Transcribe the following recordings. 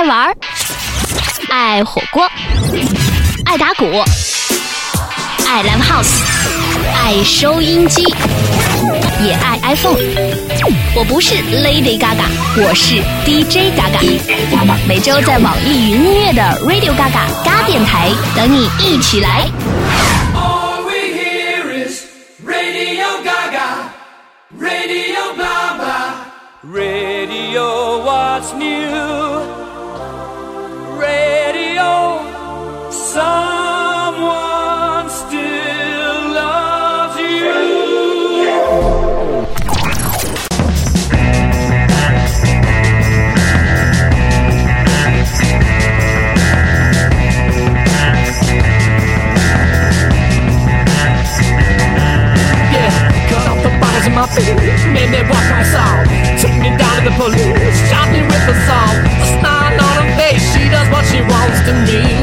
爱玩，爱火锅，爱打鼓，爱 live house，爱收音机，也爱 iPhone。我不是 Lady Gaga，我是 DJ Gaga。每周在网易云音乐的 Radio Gaga 嘎电台等你一起来。On salt. Took me down to the police, shot me with assault. A smile on her face, she does what she wants to me.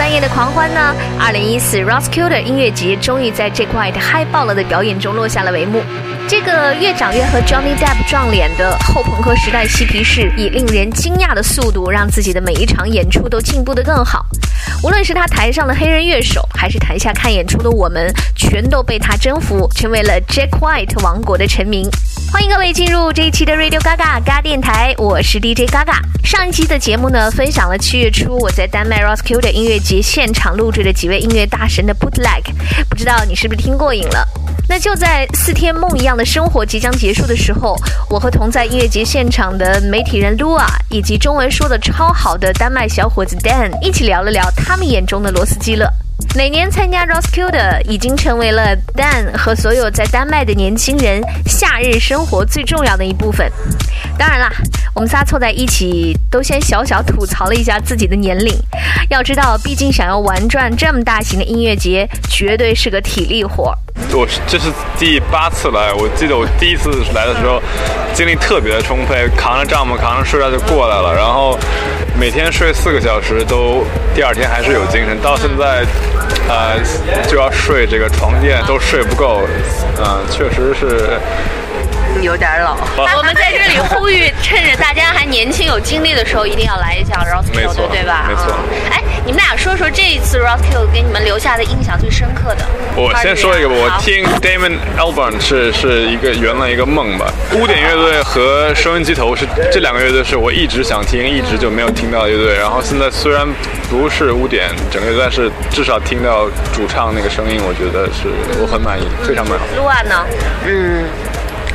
三夜的狂欢呢，二零一四 Roskilde 音乐节终于在 Jack White 嗨爆了的表演中落下了帷幕。这个越长越和 Johnny Depp 撞脸的后朋克时代嬉皮士，以令人惊讶的速度，让自己的每一场演出都进步得更好。无论是他台上的黑人乐手，还是台下看演出的我们，全都被他征服，成为了 Jack White 王国的臣民。欢迎各位进入这一期的 Radio Gaga 嘎电台，我是 DJ Gaga。上一期的节目呢，分享了七月初我在丹麦 Roskilde 音乐节现场录制的几位音乐大神的 Bootleg，不知道你是不是听过瘾了？那就在四天梦一样的生活即将结束的时候，我和同在音乐节现场的媒体人 Lua 以及中文说的超好的丹麦小伙子 Dan 一起聊了聊他们眼中的罗斯基勒。每年参加 Roskilde 已经成为了 Dan 和所有在丹麦的年轻人夏日生活最重要的一部分。当然啦，我们仨凑在一起，都先小小吐槽了一下自己的年龄。要知道，毕竟想要玩转这么大型的音乐节，绝对是个体力活。我这是第八次来，我记得我第一次来的时候，精力特别的充沛，扛着帐篷，扛着睡袋就过来了，然后每天睡四个小时，都第二天还是有精神。到现在，呃，就要睡这个床垫都睡不够，嗯、确实是。有点老。我们在这里呼吁，趁着大家还年轻有精力的时候，一定要来一下没 Roskilde，错对吧？没错嗯哎，你们俩说说这一次 Roskilde 给你们留下的印象最深刻的。我先说一个吧，我听 Damon Albarn 是是一个圆了一个梦吧。污点乐队和收音机头是这两个乐队是我一直想听，一直就没有听到的乐队。然后现在虽然不是污点整个乐队，但是至少听到主唱那个声音，我觉得是我很满意，非常美好。卢瓦呢？嗯，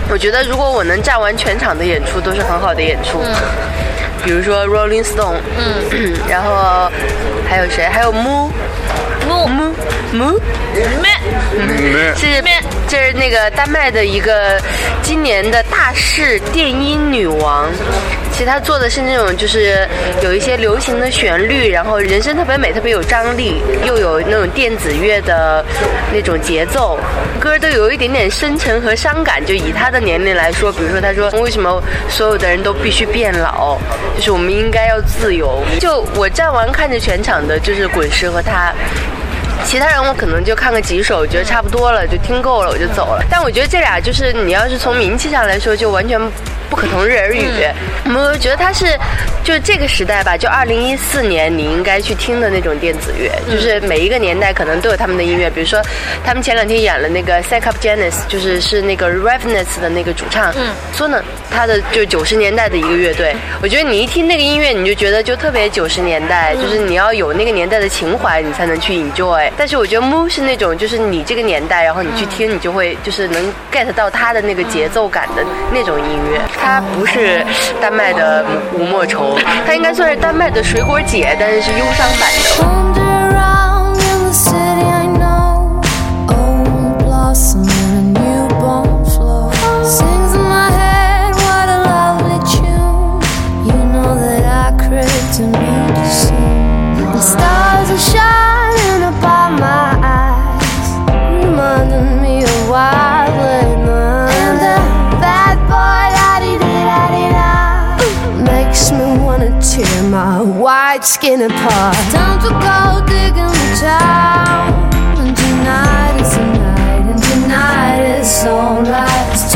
我觉得如果我能站完全场的演出，都是很好的演出。比如说 Rolling Stone，嗯，然后还有谁？还有 Moo 木 Moo Moo，咩没是这是那个丹麦的一个今年的大势电音女王。其实他做的是那种就是有一些流行的旋律，然后人声特别美，特别有张力，又有那种电子乐的那种节奏，歌都有一点点深沉和伤感。就以他的年龄来说，比如说他说为什么所有的人都必须变老，就是我们应该要自由。就我站完看着全场的就是滚石和他。其他人我可能就看个几首，觉得差不多了，就听够了，我就走了。但我觉得这俩就是你要是从名气上来说，就完全不可同日而语。我觉得他是就是这个时代吧，就二零一四年你应该去听的那种电子乐，就是每一个年代可能都有他们的音乐。比如说，他们前两天演了那个 Psych Up Janis，就是是那个 Ravenous 的那个主唱，嗯，说呢，他的就九十年代的一个乐队。我觉得你一听那个音乐，你就觉得就特别九十年代，就是你要有那个年代的情怀，你才能去 enjoy。但是我觉得 Moo 是那种，就是你这个年代，然后你去听，你就会就是能 get 到他的那个节奏感的那种音乐。它不是丹麦的吴莫愁，它应该算是丹麦的水果姐，但是是忧伤版的。Wander around in the white skin apart. Time to go digging the town, and tonight is the night, and tonight is alright. It's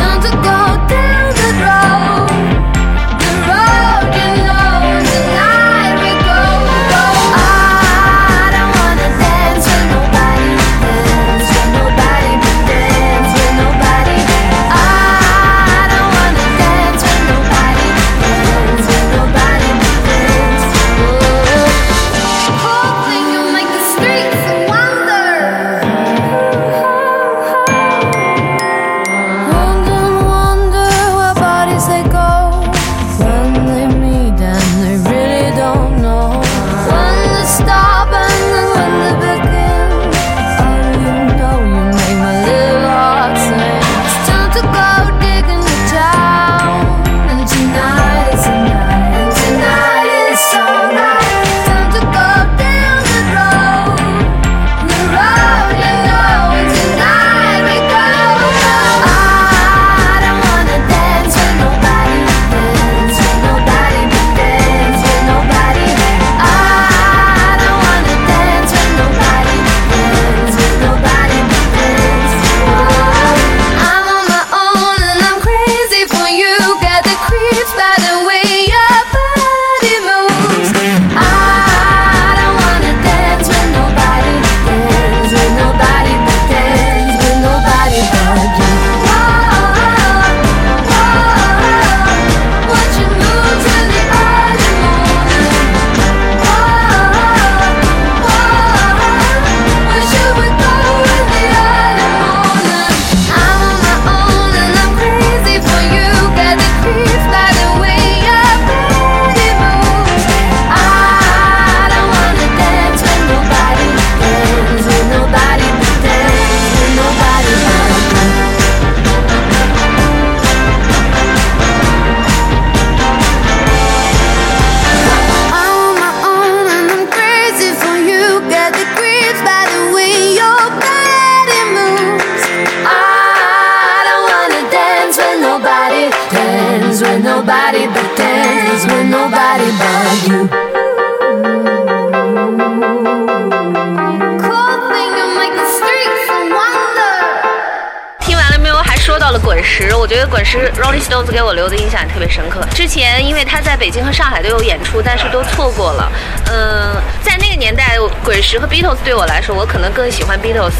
给我留的印象也特别深刻。之前因为他在北京和上海都有演出，但是都错过了。嗯，在那个年代，滚石和 Beatles 对我来说，我可能更喜欢 Beatles，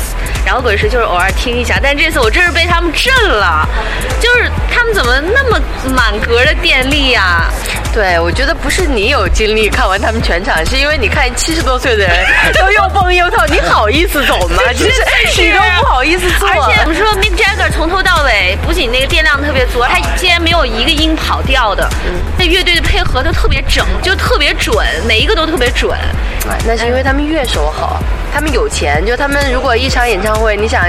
然后滚石就是偶尔听一下。但这次我真是被他们震了，就是他们怎么那么满格的电力啊？对，我觉得不是你有精力看完他们全场，是因为你看七十多岁的人都又蹦又跳，你好意思走吗？其实你都不好意思坐。而且我们说 Mick Jagger 从头到尾，不仅那个电量特别足，他竟然没有一个音跑调的。那乐队的配合都特别整，就特别准，每一个都特别准。那是因为他们乐手好，他们有钱。就他们如果一场演唱会，你想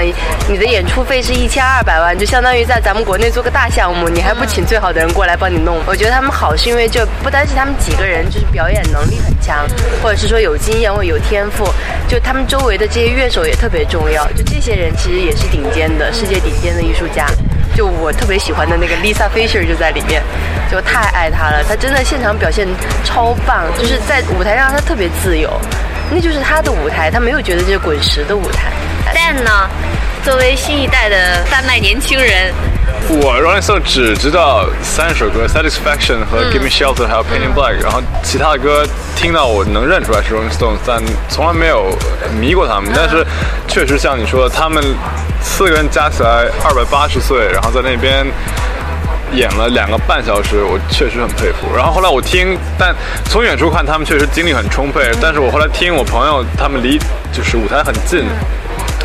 你的演出费是一千二百万，就相当于在咱们国内做个大项目，你还不请最好的人过来帮你弄？我觉得他们好是因为就不单是他们几个人，就是表演能力很强，或者是说有经验或有天赋，就他们周围的这些乐手也特别重要。就这些人其实也是顶尖的，世界顶尖的艺术家。就我特别喜欢的那个 Lisa Fisher 就在里面，就太爱她了。她真的现场表现超棒，就是在舞台上她特别自由，那就是她的舞台，她没有觉得这是滚石的舞台。但呢，作为新一代的丹麦年轻人，我 Rolling Stone 只知道三首歌，Satisfaction 和 Give Me Shelter，还有 Painting Black，然后其他的歌听到我能认出来是 Rolling Stone，但从来没有迷过他们。但是确实像你说的，他们四个人加起来二百八十岁，然后在那边。演了两个半小时，我确实很佩服。然后后来我听，但从远处看他们确实精力很充沛。但是我后来听我朋友他们离就是舞台很近，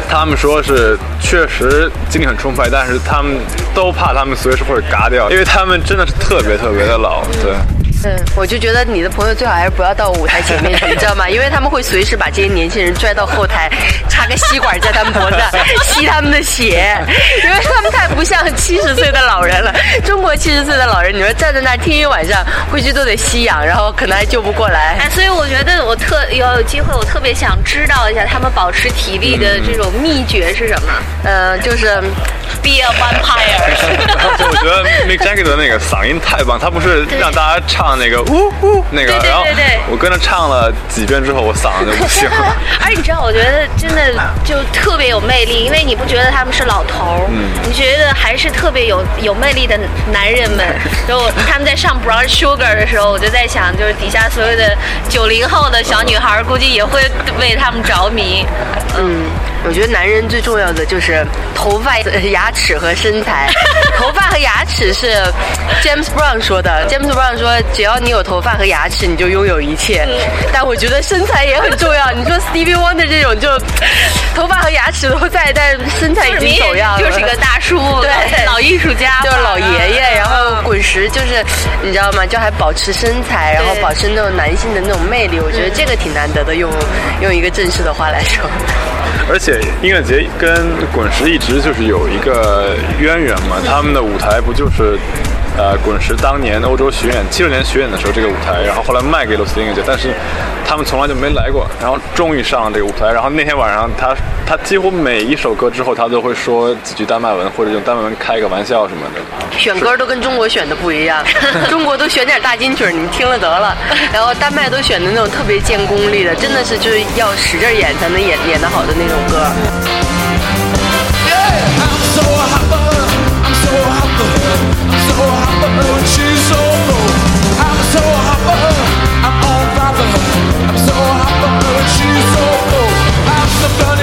他们说是确实精力很充沛，但是他们都怕他们随时会嘎掉，因为他们真的是特别特别的老。对，嗯，我就觉得你的朋友最好还是不要到舞台前面去，你知道吗？因为他们会随时把这些年轻人拽到后台，插个吸管在他们脖子上 吸他们的血，因为他们太不像七十岁的老人了。中国七十岁的老人，你说站在那儿听一晚上，回去都得吸氧，然后可能还救不过来。哎，所以我觉得我特有机会，我特别想知道一下他们保持体力的这种秘诀是什么。嗯，就是 Be a vampire。然后我觉得 Mick Jagger 的那个嗓音太棒，他不是让大家唱那个呜呜那个，对对然后对对我跟着唱了几遍之后，我嗓子就不行了。而你知道，我觉得真的就特别有魅力，因为你不觉得他们是老头儿，你觉得还是特别有有魅力的男人们。然后他们在上 Brown Sugar 的时候，我就在想，就是底下所有的九零后的小女孩，估计也会为他们着迷。嗯，我觉得男人最重要的就是头发、呃 牙齿和身材。头发和牙齿是 James Brown 说的。James Brown 说，只要你有头发和牙齿，你就拥有一切。但我觉得身材也很重要。你说 Stevie Wonder 这种就头发和牙齿都在，但是身材已经走样了。就是个大叔，对老艺术家，就是老爷爷，然后滚石就是你知道吗？就还保持身材，然后保持那种男性的那种魅力，我觉得这个挺难得的。用用一个正式的话来说，而且音乐节跟滚石一直就是有一个渊源嘛，他们的舞台不就是。呃，滚石当年欧洲巡演，七六年巡演的时候这个舞台，然后后来卖给罗斯音乐节，但是他们从来就没来过，然后终于上了这个舞台，然后那天晚上他他几乎每一首歌之后他都会说几句丹麦文，或者用丹麦文开个玩笑什么的。选歌都跟中国选的不一样，中国都选点大金曲，你们听了得了。然后丹麦都选的那种特别见功力的，真的是就是要使劲演才能演演得好的那种歌。I'm so hyper, I'm so hyper, I'm so when she's so low. I'm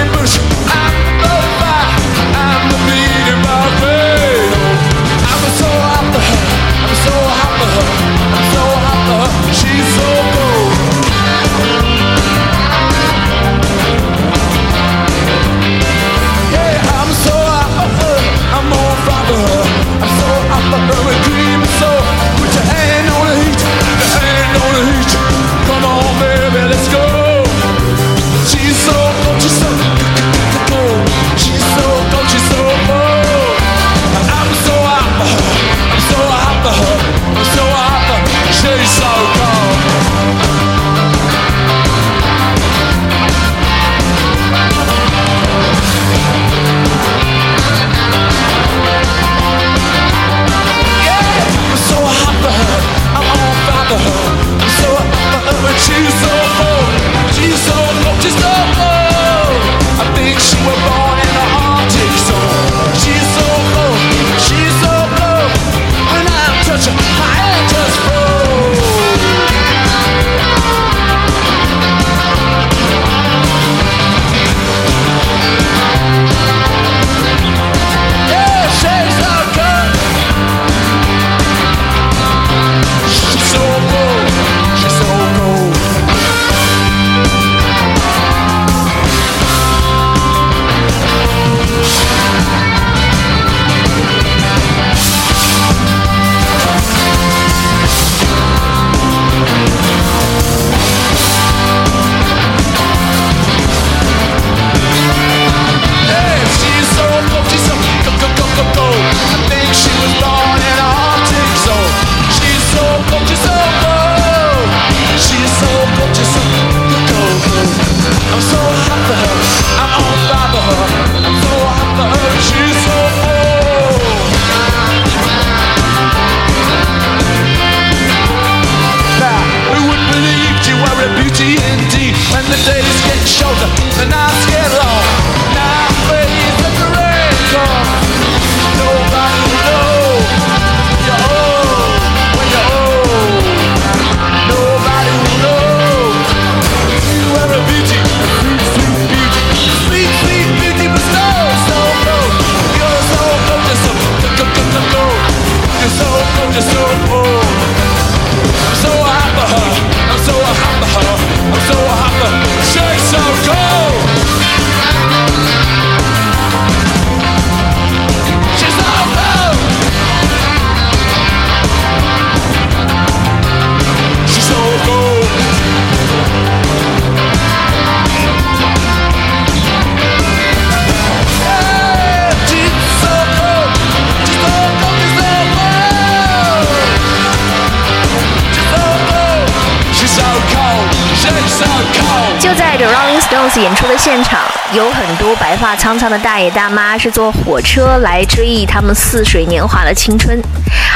演出的现场，有很多白发苍苍的大爷大妈是坐火车来追忆他们似水年华的青春，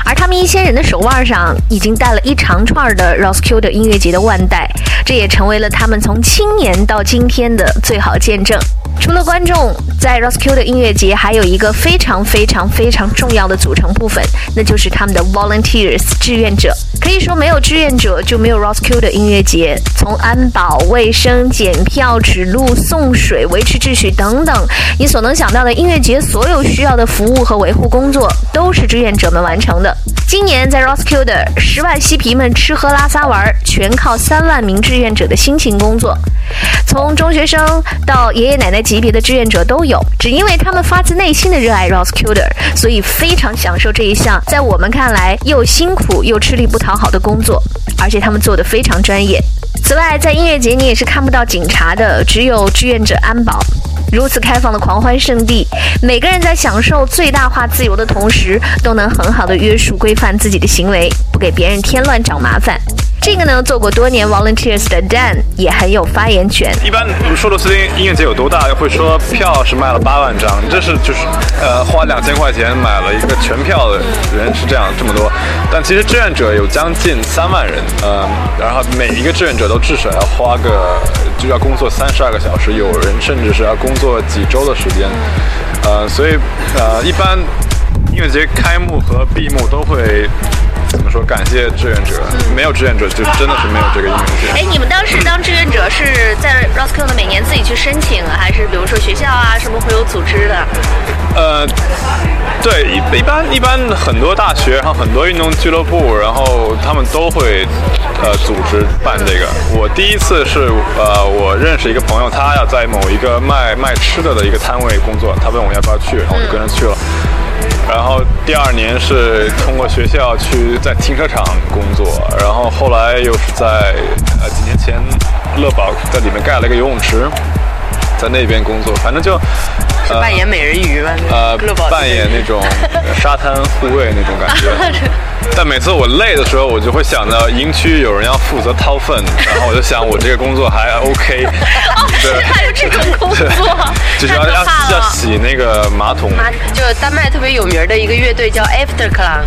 而他们一些人的手腕上已经戴了一长串的 Roskilde 音乐节的腕带，这也成为了他们从青年到今天的最好见证。除了观众，在 roskild 音乐节还有一个非常非常非常重要的组成部分，那就是他们的 volunteers 志愿者。可以说，没有志愿者就没有 roskild 音乐节。从安保、卫生、检票、指路、送水、维持秩序等等，你所能想到的音乐节所有需要的服务和维护工作，都是志愿者们完成的。今年在 Roskilde，十万嬉皮们吃喝拉撒玩，全靠三万名志志愿者的辛勤工作。从中学生到爷爷奶奶级别的志愿者都有，只因为他们发自内心的热爱 Roskilde，所以非常享受这一项在我们看来又辛苦又吃力不讨好的工作，而且他们做得非常专业。此外，在音乐节你也是看不到警察的，只有志愿者安保。如此开放的狂欢圣地，每个人在享受最大化自由的同时，都能很好的约束规范自己的行为，不给别人添乱找麻烦。这个呢，做过多年 volunteers 的 Dan 也很有发言权。一般说的斯汀音乐节有多大，会说票是卖了八万张，这是就是呃花两千块钱买了一个全票的人是这样这么多，但其实志愿者有将近三万人，呃，然后每一个志愿者都至少要花个就要工作三十二个小时，有人甚至是要工作几周的时间，呃，所以呃一般音乐节开幕和闭幕都会。怎么说？感谢志愿者，没有志愿者就真的是没有这个音乐节。哎，你们当时当志愿者是在 Roscoe 的每年自己去申请，还是比如说学校啊什么会有组织的？呃，对，一一般一般很多大学，然后很多运动俱乐部，然后他们都会呃组织办这个。我第一次是呃，我认识一个朋友，他要在某一个卖卖吃的的一个摊位工作，他问我要不要去，然后我就跟着去了。然后第二年是通过学校去在停车场工作，然后后来又是在呃几年前乐宝在里面盖了一个游泳池，在那边工作，反正就。是扮演美人鱼吧？呃乐宝，扮演那种沙滩护卫那种感觉。但每次我累的时候，我就会想到营区有人要负责掏粪，然后我就想我这个工作还 OK。对，还有这种工作，就是要要太可怕了要洗那个马桶。妈，就丹麦特别有名的一个乐队叫 After Clown，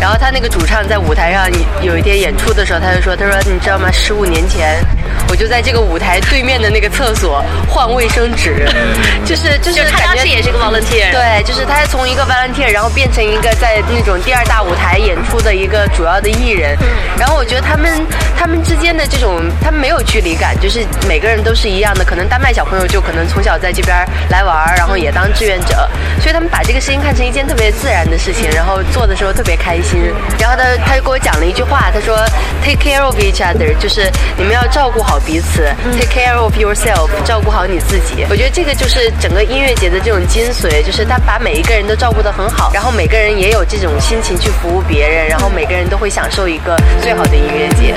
然后他那个主唱在舞台上有一天演出的时候，他就说：“他说你知道吗？十五年前，我就在这个舞台对面的那个厕所换卫生纸，就是就是他感觉当时也是个 volunteer。对，就是他从一个 volunteer，然后变成一个在那种第二大舞台演出的一个主要的艺人。然后我觉得他们他们之间的这种，他们没有距离感，就是每个人都是一样的。可能丹麦小朋友就可能从小在这边来玩，然后也当志愿者，所以他们把这个事情看成一件特别自然的事情，然后做的时候特别开心。然后他他就给我讲了一句话，他说 “Take care of each other”，就是你们要照顾好彼此，“Take care of yourself”，照顾好你自己。我觉得这个就是整个音乐节的这种精髓，就是他把每一个人都照顾得很好，然后每个人也有这种心情去服务别人，然后每个人都会享受一个最好的音乐节。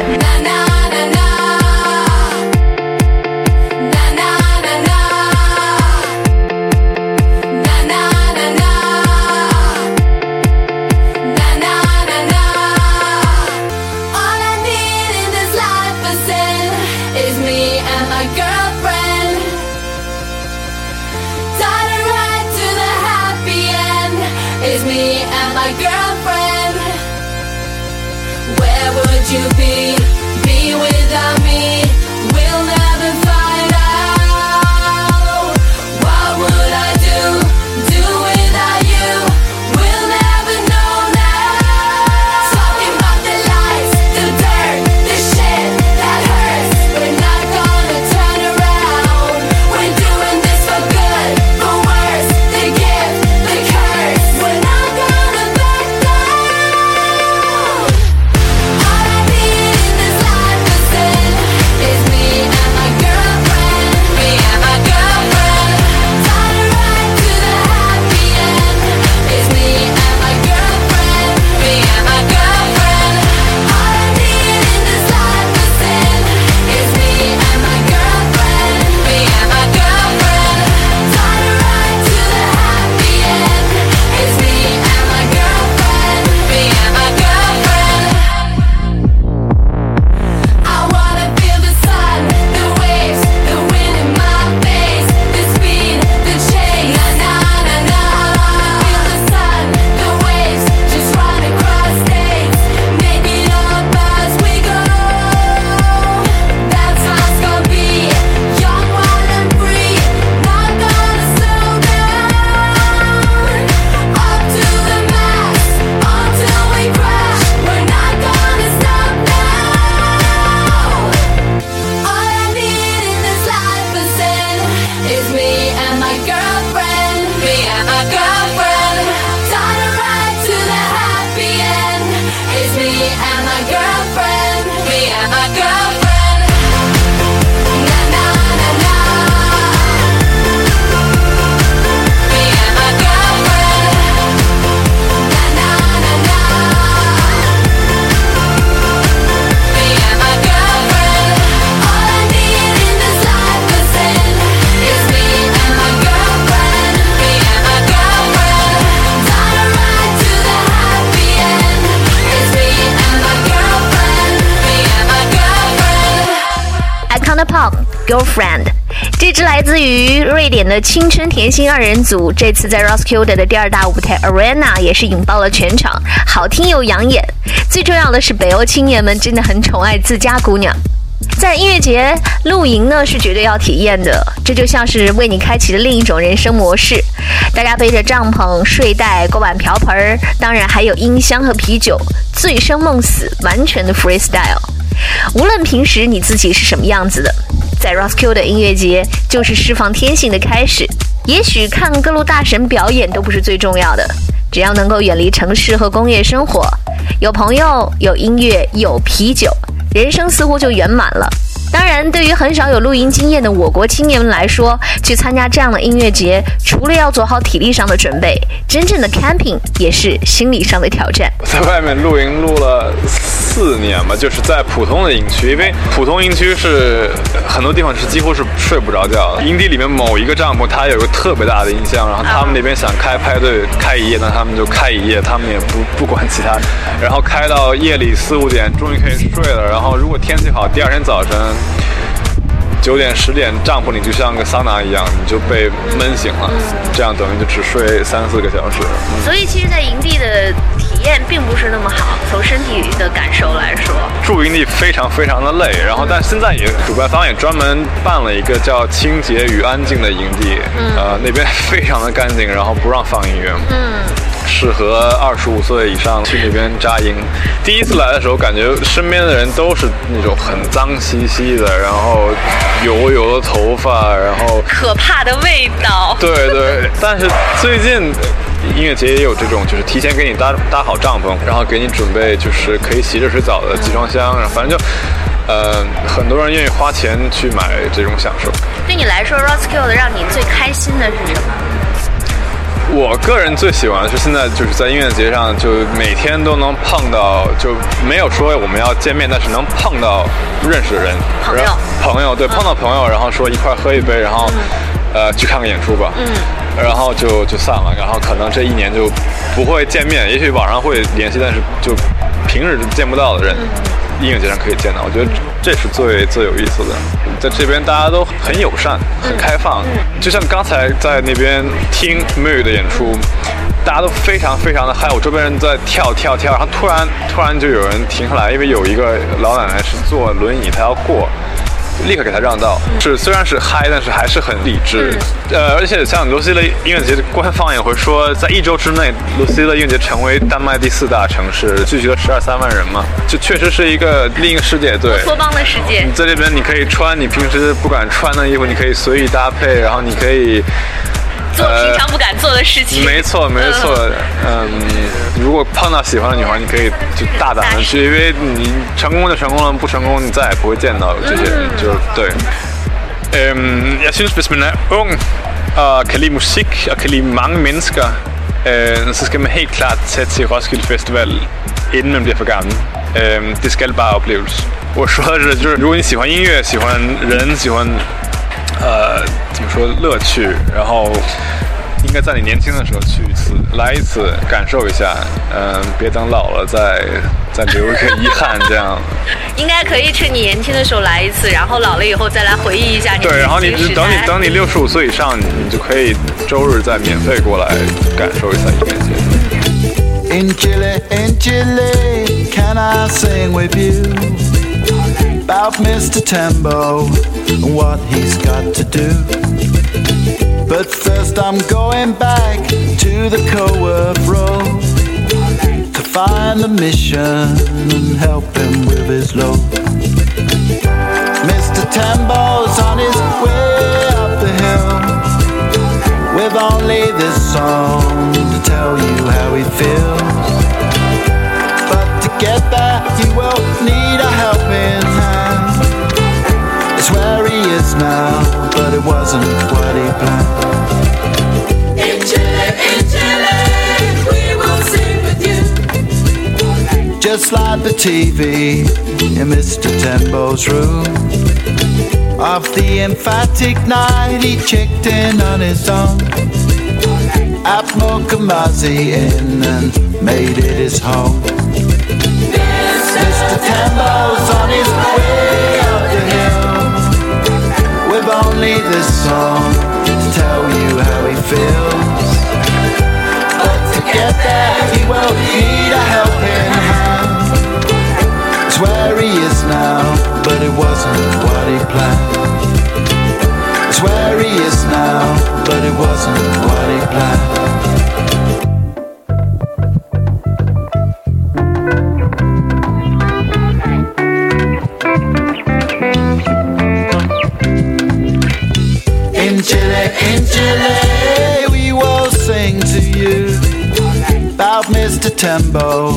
Icona Pop Girlfriend。这支来自于瑞典的青春甜心二人组，这次在 Roskilde 的第二大舞台 Arena 也是引爆了全场，好听又养眼。最重要的是，北欧青年们真的很宠爱自家姑娘。在音乐节露营呢是绝对要体验的，这就像是为你开启了另一种人生模式。大家背着帐篷、睡袋、锅碗瓢盆，当然还有音箱和啤酒，醉生梦死，完全的 freestyle。无论平时你自己是什么样子的，在 Roskilde 音乐节就是释放天性的开始。也许看各路大神表演都不是最重要的，只要能够远离城市和工业生活，有朋友、有音乐、有啤酒，人生似乎就圆满了。当然，对于很少有露营经验的我国青年们来说，去参加这样的音乐节，除了要做好体力上的准备，真正的 camping 也是心理上的挑战。在外面露营露了四年吧，就是在普通的营区，因为普通营区是很多地方是几乎是睡不着觉的。营地里面某一个帐篷，它有个特别大的音箱，然后他们那边想开派对开一夜，那他们就开一夜，他们也不不管其他，然后开到夜里四五点，终于可以睡了。然后如果天气好，第二天早晨。九点十点，帐篷里就像个桑拿一样，你就被闷醒了，这样等于就只睡三四个小时。所以其实，在营地的体验并不是那么好，从身体的感受来说。住营地非常非常的累，然后但现在也主办方也专门办了一个叫“清洁与安静”的营地，呃，那边非常的干净，然后不让放音乐，嗯，适合二十五岁以上去那边扎营。第一次来的时候，感觉身边的人都是那种很脏兮兮的，然后油油的头发，然后可怕的味道。对对，但是最近音乐节也有这种，就是提前给你搭搭好帐篷，然后给你准备就是可以洗热水澡的集装箱，然后反正就，呃，很多人愿意花钱去买这种享受。对你来说 r o s k i l l 的让你最开心的是什么？我个人最喜欢的是现在就是在音乐节上，就每天都能碰到，就没有说我们要见面，但是能碰到认识的人，朋友。朋友对，碰到朋友，然后说一块喝一杯，然后、呃去看个演出吧，嗯，然后就就散了，然后可能这一年就不会见面，也许网上会联系，但是就平日见不到的人。音乐节上可以见到，我觉得这是最最有意思的。在这边大家都很友善、很开放，就像刚才在那边听 Mu 的演出，大家都非常非常的嗨，我周边人在跳跳跳，然后突然突然就有人停下来，因为有一个老奶奶是坐轮椅，她要过。立刻给他让道，是虽然是嗨，但是还是很理智。呃，而且像 Lucy 的音乐节官方也会说，在一周之内，，Lucy 的音乐节成为丹麦第四大城市，聚集了十二三万人嘛，就确实是一个另一个世界。对，托邦的世界你。在这边你可以穿你平时不敢穿的衣服，你可以随意搭配，然后你可以。做平常不敢做的事情。没错，没错。嗯，如果碰到喜欢的女孩，你可以就大胆的去，因为你成功就成功了，不成功你再也不会见到这些人，就对。Øhm, jeg synes, hvis man er ung og kan lide musik og kan lide mange mennesker, øh, så skal man helt klart tage til Roskilde Festival, inden man bliver for gammel. Øh, det skal bare opleves. 我说的是，就是如果你喜欢音乐、喜欢人、喜欢呃 怎么说乐趣，然后应该在你年轻的时候去一次，来一次，感受一下，嗯、别等老了再再留一个遗憾这样。应该可以趁你年轻的时候来一次，然后老了以后再来回忆一下你对，然后你等你等你六十五岁以上，你就可以周日再免费过来感受一下音乐节。In Chile, in Chile, can I sing with you about Mr. Tembo and what he's got to do? But first, I'm going back to the Coworth Road to find the mission and help him with his load. Mr. Tembo's on his way up the hill with only this song to tell you how he feels. But to get there, he will need a helping hand. wasn't what he planned. In Chile, in Chile, we will sing with you. Just like the TV in Mr. Tembo's room. Of the emphatic night, he checked in on his own. At Mokamazi Inn and made it his home. Mr. Tembo's on his way up the hill. Only this song to tell you how he feels. But to get there, he will need a helping hand. It's where he is now, but it wasn't what he planned. It's where he is now, but it wasn't what he planned. Chile, we will sing to you about Mr. Tembo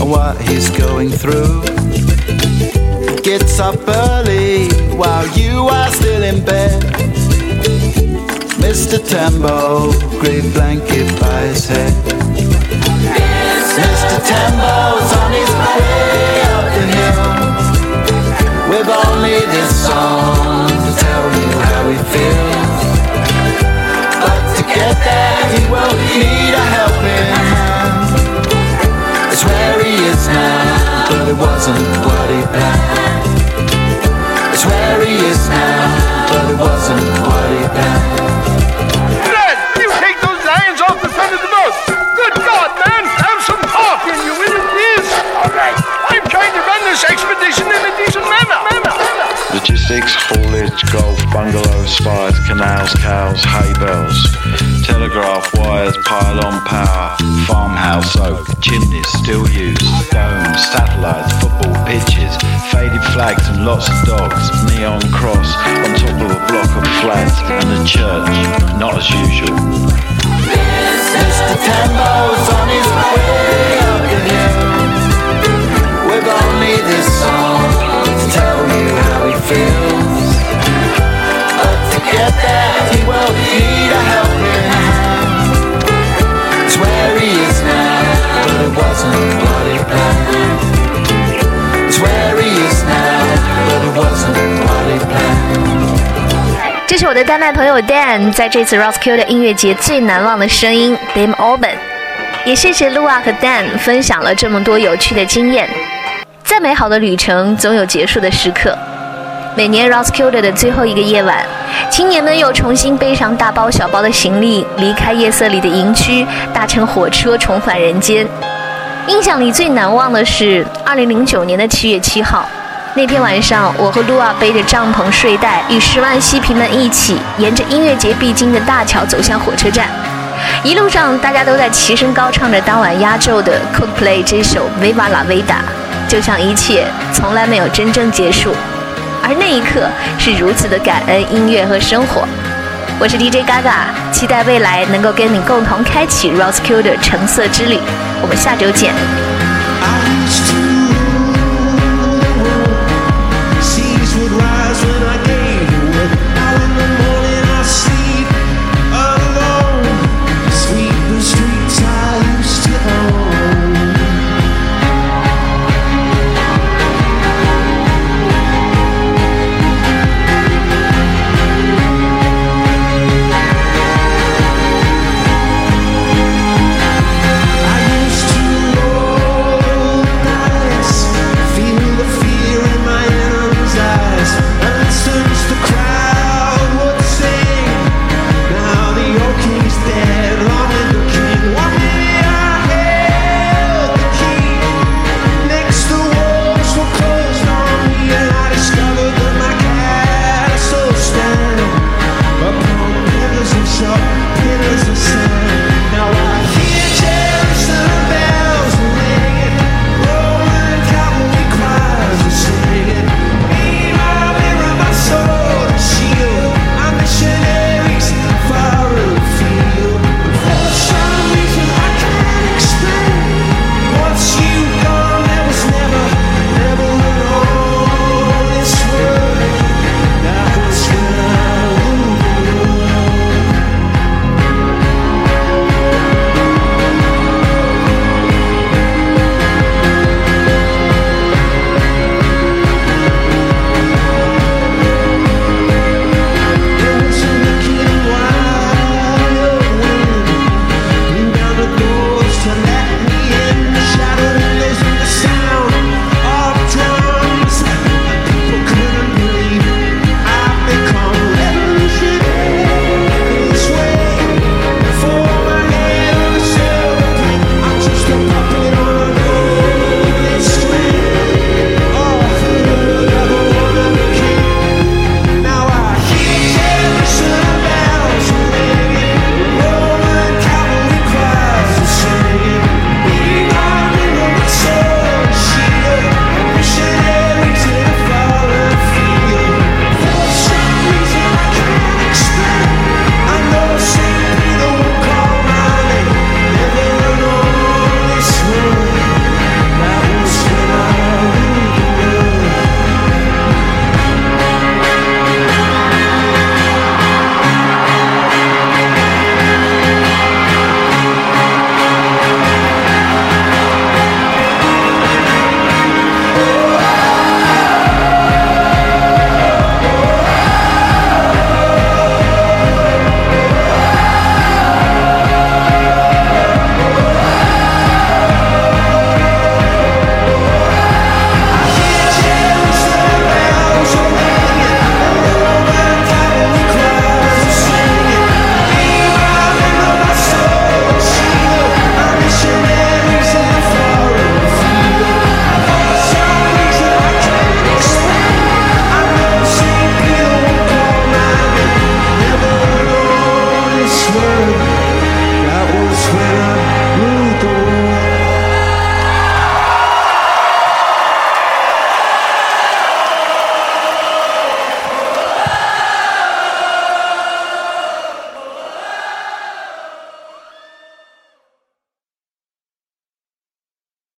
and what he's going through. Gets up early while you are still in bed. Mr. Tembo, great blanket by his head. Mr. Tembo's on his way up the hill with only this song to tell you how he feels. Get there, he will need a helping hand. It's where he is now, but it wasn't what he planned. It's where he is now, but it wasn't what he planned. Logistics, haulage, golf, bungalows, spires, canals, cows, hay bales, telegraph wires, pylon power, farmhouse oak, chimneys still used, domes, satellites, football pitches, faded flags and lots of dogs, neon cross on top of a block of flats, and a church, not as usual. Mr. Tembo's on his way up the hill with only this song tell you how he feels. But to get there, he will need a helping hand. It's where he is now, but it wasn't what he planned. It's where he is now, but it wasn't what he planned. 这是我的丹麦朋友 Dan 在这次 Roskilde 的音乐节最难忘的声音 Dame Orban。也谢谢 Lua 和 Dan 分享了这么多有趣的经验。再美好的旅程总有结束的时刻。每年 Roskilde 的最后一个夜晚，青年们又重新背上大包小包的行李，离开夜色里的营区，搭乘火车重返人间。印象里最难忘的是2009年的7月7号，那天晚上，我和露亚背着帐篷、睡袋，与十万嬉皮们一起，沿着音乐节必经的大桥走向火车站。一路上，大家都在齐声高唱着当晚压轴的 Coldplay 这首《Viva la Vida》，就像一切从来没有真正结束。而那一刻是如此的感恩音乐和生活。我是 DJ Gaga，期待未来能够跟你共同开启 Roskilde 的橙色之旅。我们下周见。